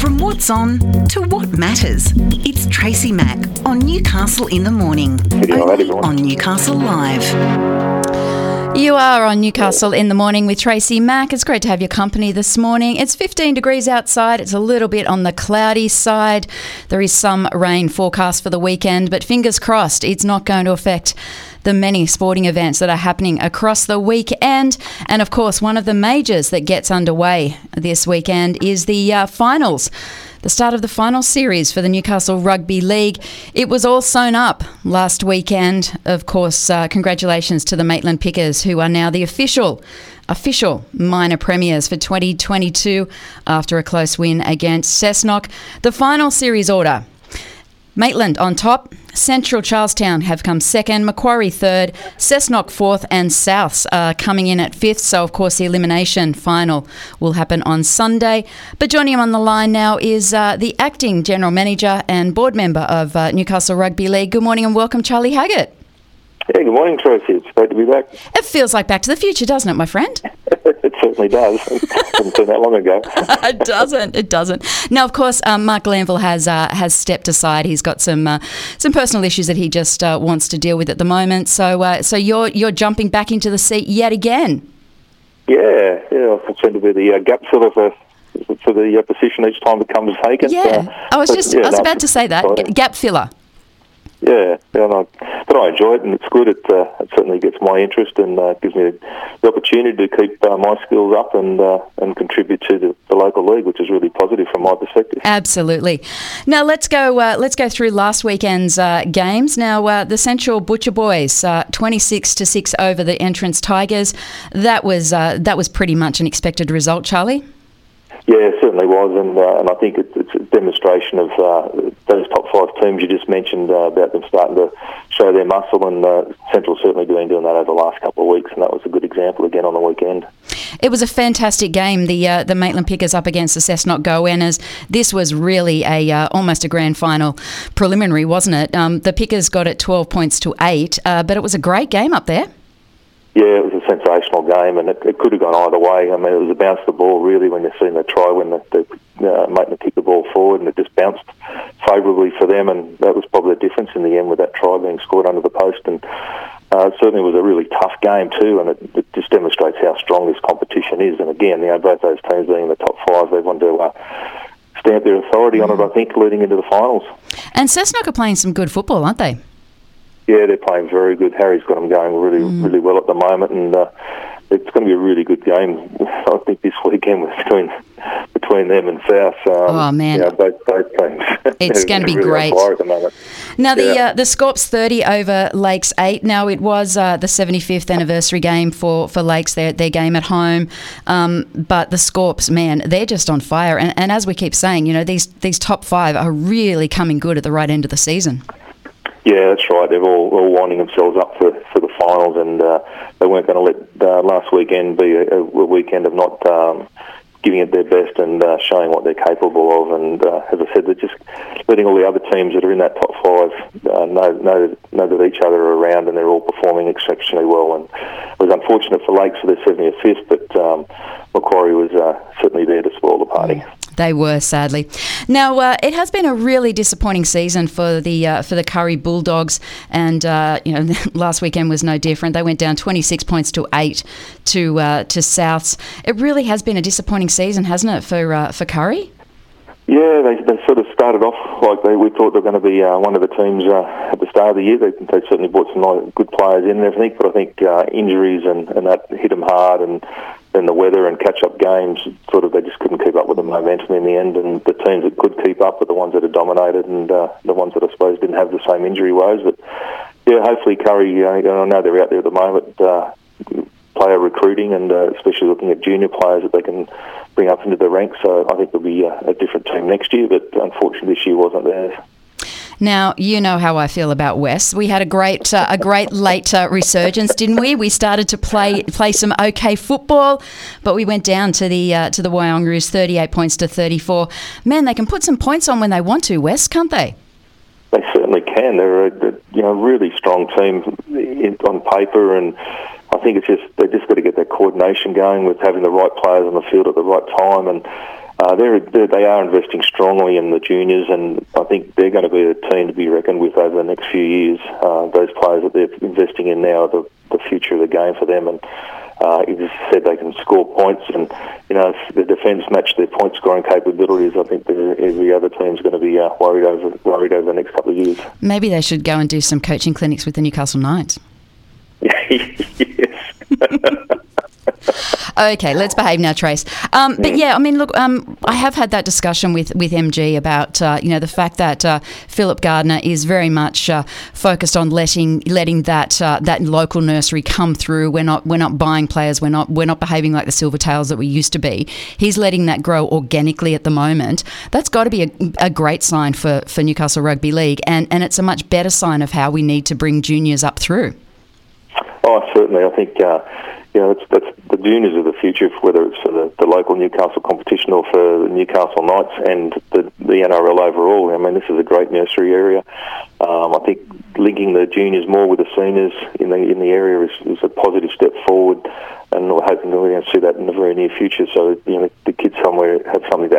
From what's on to what matters, it's Tracy Mac on Newcastle in the Morning. Only on Newcastle Live. You are on Newcastle in the morning with Tracy Mac. It's great to have your company this morning. It's 15 degrees outside. It's a little bit on the cloudy side. There is some rain forecast for the weekend, but fingers crossed it's not going to affect the many sporting events that are happening across the weekend. And of course, one of the majors that gets underway this weekend is the uh, finals the start of the final series for the Newcastle Rugby League. It was all sewn up last weekend. Of course, uh, congratulations to the Maitland Pickers, who are now the official official minor premiers for 2022 after a close win against Cessnock. The final series order Maitland on top. Central Charlestown have come second, Macquarie third, Cessnock fourth, and Souths are coming in at fifth. So, of course, the elimination final will happen on Sunday. But joining him on the line now is uh, the acting general manager and board member of uh, Newcastle Rugby League. Good morning and welcome, Charlie Haggett. Yeah, good morning, Tracy. It's great to be back. It feels like Back to the Future, doesn't it, my friend? it certainly does. it been that long ago. it doesn't. It doesn't. Now, of course, um, Mark Glanville has uh, has stepped aside. He's got some uh, some personal issues that he just uh, wants to deal with at the moment. So, uh, so you're you're jumping back into the seat yet again. Yeah, yeah. I seem to be the uh, gap filler for for the uh, position each time it comes vacant. Yeah, I was just yeah, I was no, about to say that gap filler. Yeah, yeah, no, but I enjoy it, and it's good. It, uh, it certainly gets my interest and uh, gives me the opportunity to keep uh, my skills up and uh, and contribute to the, the, local league, which is really positive from my perspective. Absolutely. Now let's go. Uh, let's go through last weekend's uh, games. Now the Central Butcher Boys, twenty six to six over the Entrance Tigers. That was that was pretty much an expected result, Charlie. Yeah, it certainly was, and uh, and I think it's, it's demonstration of uh, those top five teams you just mentioned uh, about them starting to show their muscle, and uh, Central certainly been doing that over the last couple of weeks, and that was a good example again on the weekend. It was a fantastic game. The uh, the Maitland Pickers up against the Cessnock Goannas. This was really a uh, almost a grand final preliminary, wasn't it? Um, the Pickers got it twelve points to eight, but it was a great game up there. Yeah, it was a sensational game, and it, it could have gone either way. I mean, it was a bounce of the ball really when you're seeing the try when the, the uh, making kick the ball forward, and it just bounced favourably for them, and that was probably the difference in the end with that try being scored under the post. And uh, certainly was a really tough game too, and it, it, just demonstrates how strong this competition is. And again, you know, both those teams being in the top five, they want to. Uh, stamp their authority mm. on it, I think, leading into the finals. And Cessnock are playing some good football, aren't they? Yeah, they're playing very good. Harry's got them going really, mm. really well at the moment, and uh, it's going to be a really good game. I think this weekend between between them and South. Um, oh man, yeah, both both teams. It's going to be really great. The now the yeah. uh, the Scorps thirty over Lakes eight. Now it was uh, the seventy fifth anniversary game for, for Lakes their their game at home, um, but the Scorps man they're just on fire. And, and as we keep saying, you know these these top five are really coming good at the right end of the season. Yeah, that's right. They're all, all winding themselves up for, for the finals, and uh, they weren't going to let uh, last weekend be a, a weekend of not um, giving it their best and uh, showing what they're capable of. And uh, as I said, they're just letting all the other teams that are in that top five uh, know, know, know that each other are around and they're all performing exceptionally well. And it was unfortunate for Lakes for their 75th, but um, Macquarie was uh, certainly there to spoil the party. They were sadly. Now uh, it has been a really disappointing season for the uh, for the Kurri Bulldogs, and uh, you know last weekend was no different. They went down 26 points to eight to uh, to Souths. It really has been a disappointing season, hasn't it, for uh, for Kurri? Yeah, they, they sort of started off like they, we thought they were going to be uh, one of the teams uh, at the start of the year. They, they certainly brought some good players in and everything, but I think uh, injuries and, and that hit them hard, and then the weather and catch-up games, sort of they just couldn't keep up with the momentum in the end. And the teams that could keep up were the ones that had dominated, and uh, the ones that I suppose didn't have the same injury woes. But yeah, hopefully Kurri, uh, I know they're out there at the moment. Uh, player recruiting and uh, especially looking at junior players that they can bring up into the ranks. So I think there'll be a, a different team next year, but unfortunately this year wasn't theirs. Now you know how I feel about West. We had a great uh, a great late uh, resurgence, didn't we? We started to play play some okay football, but we went down to the uh, to the Wyong Roos, thirty eight points to thirty four. Man, they can put some points on when they want to. West, can't they? They certainly can. They're a you know really strong team on paper and I think it's just they just got to get their coordination going with having the right players on the field at the right time. And uh, they're, they're, they are investing strongly in the juniors, and I think they're going to be a team to be reckoned with over the next few years. Uh, those players that they're investing in now are the, the future of the game for them, and uh, you just said they can score points, and you know if the defence match their point scoring capabilities, I think every other team's going to be uh, worried over worried over the next couple of years. Maybe they should go and do some coaching clinics with the Newcastle Knights. yes. okay, let's behave now, Trace. Um, but yeah, I mean, look, um, I have had that discussion with, with MG about uh, you know the fact that uh, Philip Gardner is very much uh, focused on letting letting that uh, that local nursery come through. We're not we're not buying players. We're not we're not behaving like the Silvertails that we used to be. He's letting that grow organically at the moment. That's got to be a, a great sign for, for Newcastle Rugby League, and and it's a much better sign of how we need to bring juniors up through. Oh, certainly. I think uh, you know, that's, that's juniors of the future, whether it's for the, the local Newcastle competition or for the Newcastle Knights and the, the NRL overall. I mean, this is a great nursery area. Um, I think linking the juniors more with the seniors in the in the area is, is a positive step forward, and we're hoping that we're going to see that in the very near future. So you know, the kids somewhere have something to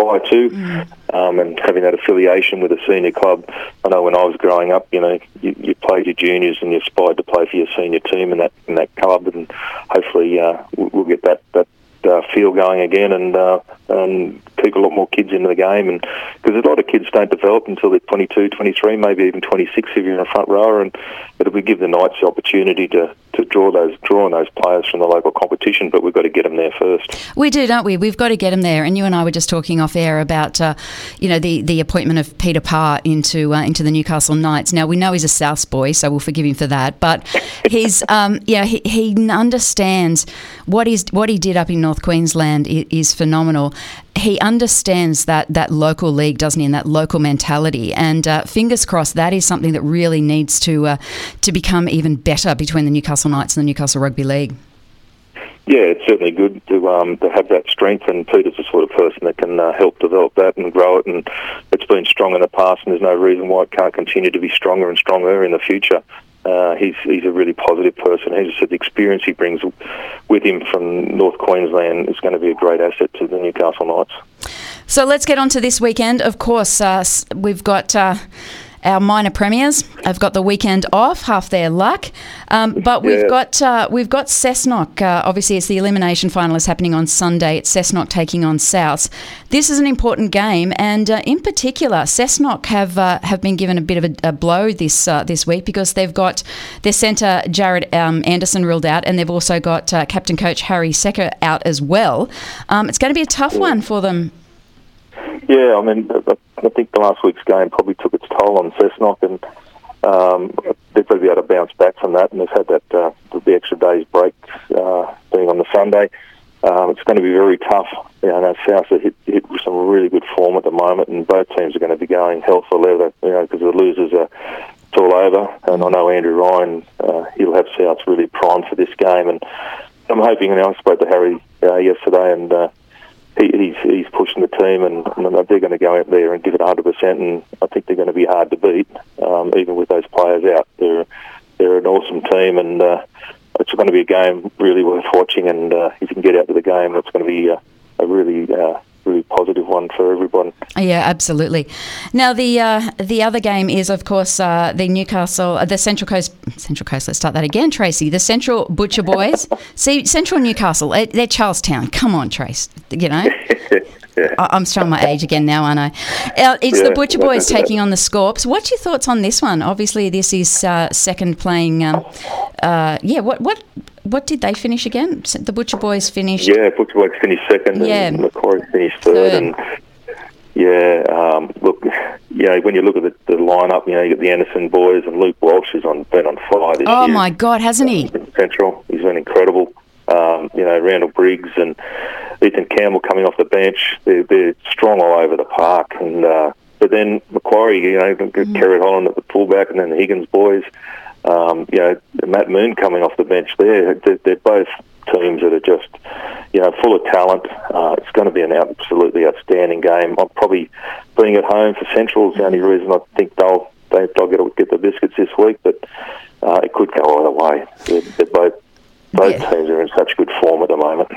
aspire to, mm. um, and having that affiliation with a senior club. I know when I was growing up, you know, you, you played your juniors and you aspired to play for your senior team in that in that club, and hopefully uh, we'll get that that uh, feel going again and uh, and keep a lot more kids into the game. And because a lot of kids don't develop until they're 22, 23, maybe even 26 if you're in a front rower, and it we give the Knights the opportunity to, to draw those draw on those players from the local competition. But we've got to get them there first. We do, don't we? We've got to get them there. And you and I were just talking off air about uh, you know the the appointment of Peter Parr into uh, into the Newcastle Knights. Now we know he's a South boy, so we'll forgive him for that. But he's um, yeah he, he understands what he's what he did up in North Queensland is, is phenomenal he understands that that local league, doesn't he, and that local mentality. And uh, fingers crossed, that is something that really needs to uh, to become even better between the Newcastle Knights and the Newcastle Rugby League. Yeah, it's certainly good to um, to have that strength, and Peter's the sort of person that can uh, help develop that and grow it. And it's been strong in the past, and there's no reason why it can't continue to be stronger and stronger in the future. Uh, he's he's a really positive person. He said the experience he brings with him from North Queensland is going to be a great asset to the Newcastle Knights. So let's get on to this weekend. Of course, uh, we've got. Uh, our minor premiers have got the weekend off, half their luck. Um, but we've yeah. got uh, we've got Cessnock. Uh, obviously, it's the elimination final is happening on Sunday. It's Cessnock taking on South. This is an important game, and uh, in particular, Cessnock have uh, have been given a bit of a, a blow this uh, this week because they've got their centre Jared um, Anderson ruled out, and they've also got uh, captain coach Harry Siejka out as well. Um, it's going to be a tough one for them. Yeah, I mean, I think the last week's game probably took its toll on Cessnock, and um, they've got to be able to bounce back from that. And they've had that uh, the extra day's break uh, being on the Sunday. Um, it's going to be very tough. You know, South have hit, hit some really good form at the moment, and both teams are going to be going hell for leather. You know, because the losers are it's all over. And I know Andrew Ryan, uh, he'll have South really primed for this game, and I'm hoping. And I spoke to Harry uh, yesterday, and uh, he, he's he's pushing the team, and, and they're going to go out there and give it 100. percent And I think they're going to be hard to beat, um, even with those players out. They're they're an awesome team, and uh, it's going to be a game really worth watching. And uh, if you can get out to the game, it's going to be uh, a really uh, positive one for everyone. Yeah, absolutely. Now the uh, the other game is, of course, uh, the Newcastle, uh, the Central Coast, Central Coast. Let's start that again, Tracy. The Central Butcher Boys. See, Central Newcastle, they're Charlestown. Come on, Trace. You know. Yeah. I'm showing my age again now, aren't I? Uh, it's yeah, the Butcher Boys taking on the Scorps. What's your thoughts on this one? Obviously, this is uh, second playing. Um, uh, yeah, what what what did they finish again? The Butcher Boys finished. Yeah, Butcher Boys finished second, yeah. and Macquarie finished third. third. And yeah, um, look, you know, when you look at the, the lineup, you know, you got the Anderson boys and Luke Walsh has on been on fire this oh year. Oh my God, hasn't he? Central, he's been incredible. Um, you know, Randall Briggs and Ethan Campbell coming off the bench, they're, they're strong all over the park. And uh, but then Macquarie, you know, mm. Kerrod Holland at the fullback, and then the Higgins boys. Um, you know, Matt Moon coming off the bench there. They're, they're, both teams that are just, you know, full of talent. Uh, it's going to be an absolutely outstanding game. I'm probably being at home for Central is the only reason I think they'll they, will get get the biscuits this week, but uh, it could go either way. They're, they're both both yeah. teams are in such good form at the moment.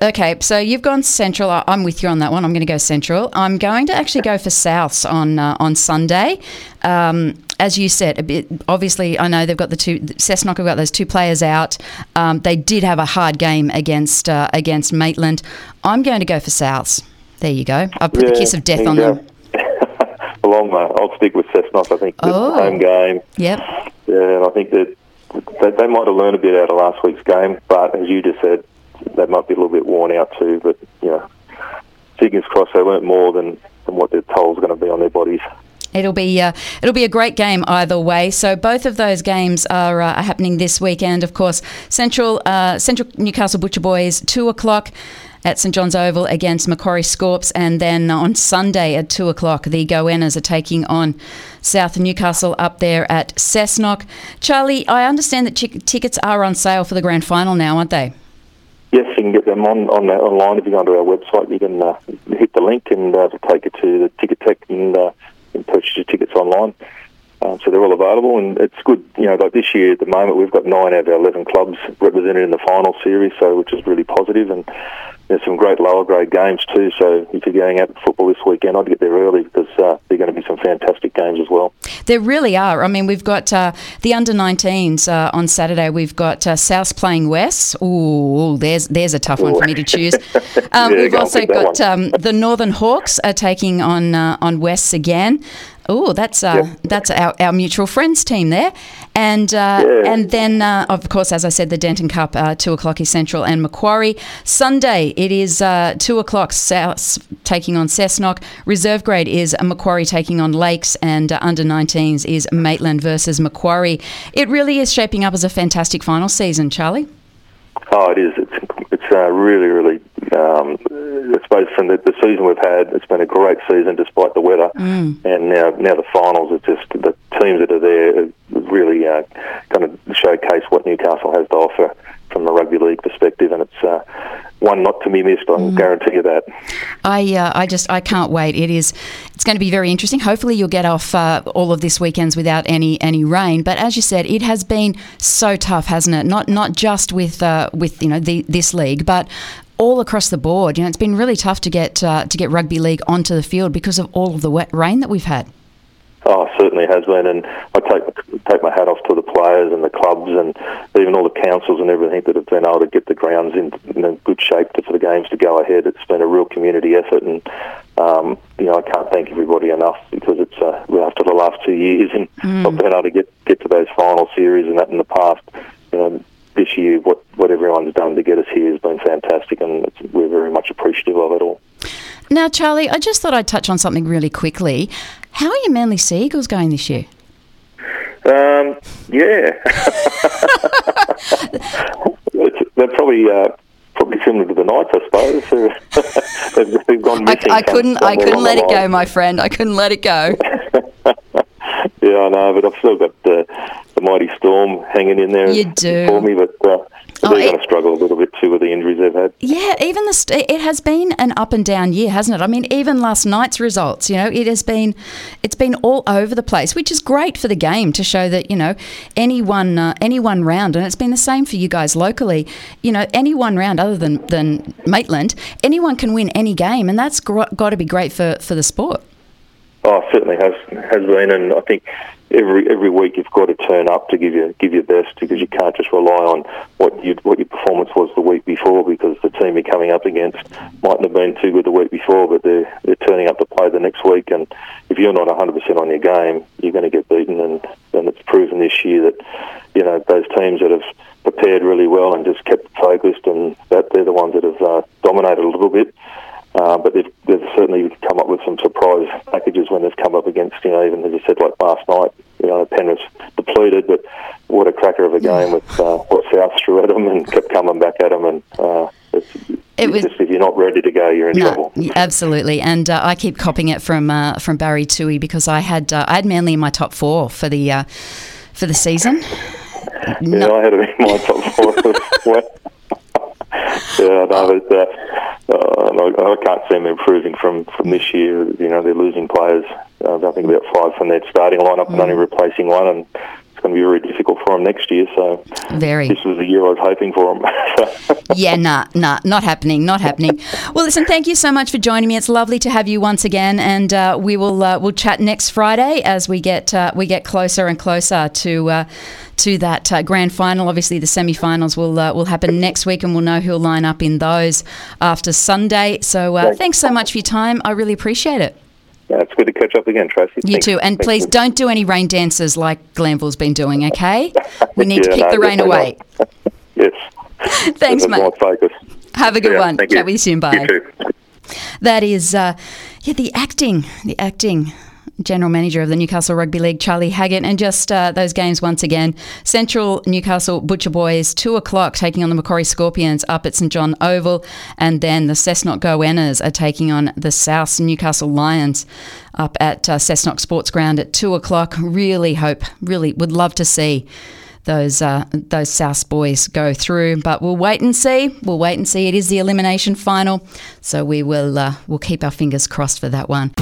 Okay, so you've gone Central. I'm with you on that one. I'm going to go Central. I'm going to actually go for Souths on uh, on Sunday. Um, as you said, a bit, obviously, I know they've got the two. Cessnock have got those two players out. Um, they did have a hard game against uh, against Maitland. I'm going to go for Souths. There you go. I'll put Yeah, the kiss of death on them. go. well, I'm, uh, I'll stick with Cessnock. I think Oh. home game. Yep. Yeah, and I think that they, they might have learned a bit out of last week's game, but as you just said, they might be a little bit worn out too. But you know, fingers crossed they learnt more than, than what they're told is going to be on their bodies. It'll be uh, it'll be a great game either way. So both of those games are, uh, are happening this weekend. Of course, Central uh, Central Newcastle Butcher Boys two o'clock at St John's Oval against Macquarie Scorps, and then on Sunday at two o'clock, the Goannas are taking on South Newcastle up there at Cessnock. Charlie, I understand that tic- tickets are on sale for the grand final now, aren't they? Yes, you can get them on, on uh, online if you go onto our website. You can uh, hit the link and uh, take you to the ticket tech and, purchase your tickets online. Um, so they're all available, and it's good. You know, like this year at the moment, we've got nine out of our eleven clubs represented in the final series, so which is really positive. And there's some great lower grade games too. So if you're going out to football this weekend, I'd get there early because uh, there are going to be some fantastic games as well. There really are. I mean, we've got uh, the under 19s uh, on Saturday. We've got uh, South playing West. Ooh, there's there's a tough one for me to choose. Um, Yeah, we've go also got um, the Northern Hawks are taking on uh, on Wests again. Oh, that's uh, Yep. that's our, our mutual friends team there, and uh, Yeah. and then uh, of course, as I said, the Denton Cup uh, two o'clock is Central and Macquarie. Sunday it is uh, two o'clock South taking on Cessnock. Reserve grade is Macquarie taking on Lakes, and uh, under 19s is Maitland versus Macquarie. It really is shaping up as a fantastic final season, Charlie. Oh, it is. It's it's uh, really, really. Um, I suppose from the, the season we've had, it's been a great season despite the weather. And now, now the finals are just the teams that are there really uh, kind of showcase what Newcastle has to offer from a rugby league perspective, and it's uh, one not to be missed. I can guarantee you that. I uh, I just I can't wait. It is it's going to be very interesting. Hopefully you'll get off uh, all of this weekends without any any rain. But as you said, it has been so tough, hasn't it? Not not just with uh, with you know the, this league, but all across the board. You know, it's been really tough to get uh, to get rugby league onto the field because of all of the wet rain that we've had. Oh, certainly has been, and I take take my hat off to the players and the clubs and even all the councils and everything that have been able to get the grounds in, in good shape to, for the games to go ahead. It's been a real community effort, and um, you know I can't thank everybody enough because it's uh, after the last two years and I've been able to get get to those final series and that in the past. You know, this year what what everyone's done to get us here has been fantastic, and it's, we're very much appreciative of it all. Now, Charlie, I just thought I'd touch on something really quickly. How are your Manly Sea Eagles going this year? Um, yeah. they're probably uh, probably similar to the Knights, I suppose. they've, they've gone I, missing I some- couldn't I couldn't let it go, my friend. I couldn't let it go. Yeah, I know, but I've still got the, the mighty Storm hanging in there You do. for me, but uh, Oh, they're going to struggle a little bit too with the injuries they've had. Yeah, even the st- it has been an up and down year, hasn't it? I mean, even last night's results, you know, it has been it's been all over the place, which is great for the game to show that you know any one uh, any one round, and it's been the same for you guys locally. You know, any one round other than than Maitland, anyone can win any game, and that's gr- got to be great for for the sport. Oh, it certainly has has been, and I think every every week you've got to turn up to give your give your best because you can't just rely on what you what your performance was the week before because the team you're coming up against mightn't have been too good the week before, but they're they're turning up to play the next week, and if you're not 100 percent on your game, you're going to get beaten, and and it's proven this year that you know those teams that have prepared really well and just kept focused, and that they're the ones that have uh, dominated a little bit. Uh, but they've, they've certainly come up with some surprise packages when they've come up against, you know, even as I said, like last night, you know, Penrith depleted, but what a cracker of a game with uh, what South threw at them and kept coming back at them. And uh, it's, It was- just if you're not ready to go, you're in No, trouble. absolutely, and uh, I keep copying it from uh, from Barry Tui because I had uh, I had Manly in my top four for the uh, for the season. Yeah, I had it in my top four. yeah, no, but uh, uh, I, can't see them improving from, from this year. You know, they're losing players. Uh, I think about five from their starting lineup and only replacing one, and going to be very difficult for them next year. So very. This was the year I was hoping for them. yeah, nah, nah, not happening, not happening. Well, listen, thank you so much for joining me. It's lovely to have you once again, and uh, we will uh, we'll chat next Friday as we get uh, we get closer and closer to uh, to that uh, grand final. Obviously, the semi-finals will uh, will happen next week, and we'll know who'll line up in those after Sunday. So, uh, thanks so much for your time. I really appreciate it. Yeah, it's good to catch up again, Tracy. You Thanks. too, and Thanks. please don't do any rain dances like Glanville's been doing. Okay, we need Yeah, to keep no, the rain away. yes. Thanks, mate. Have a good Yeah, one. thank Chat you. with you soon. Bye. You. That is, uh, yeah, the acting, the acting general manager of the Newcastle Rugby League, Charlie Haggett, and just uh, those games once again. Central Newcastle Butcher Boys, two o'clock, taking on the Macquarie Scorpions up at St John Oval, and then the Cessnock Goannas are taking on the South Newcastle Lions up at uh, Cessnock Sports Ground at two o'clock. Really hope, really would love to see those uh, those South boys go through. But we'll wait and see. We'll wait and see. It is the elimination final, so we will uh, we'll keep our fingers crossed for that one.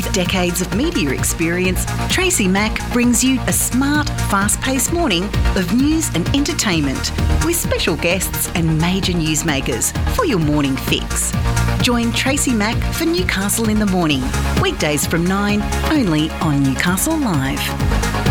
With decades of media experience, Tracy Mac brings you a smart, fast paced morning of news and entertainment with special guests and major newsmakers for your morning fix. Join Tracy Mac for Newcastle in the Morning, weekdays from 9, only on Newcastle Live.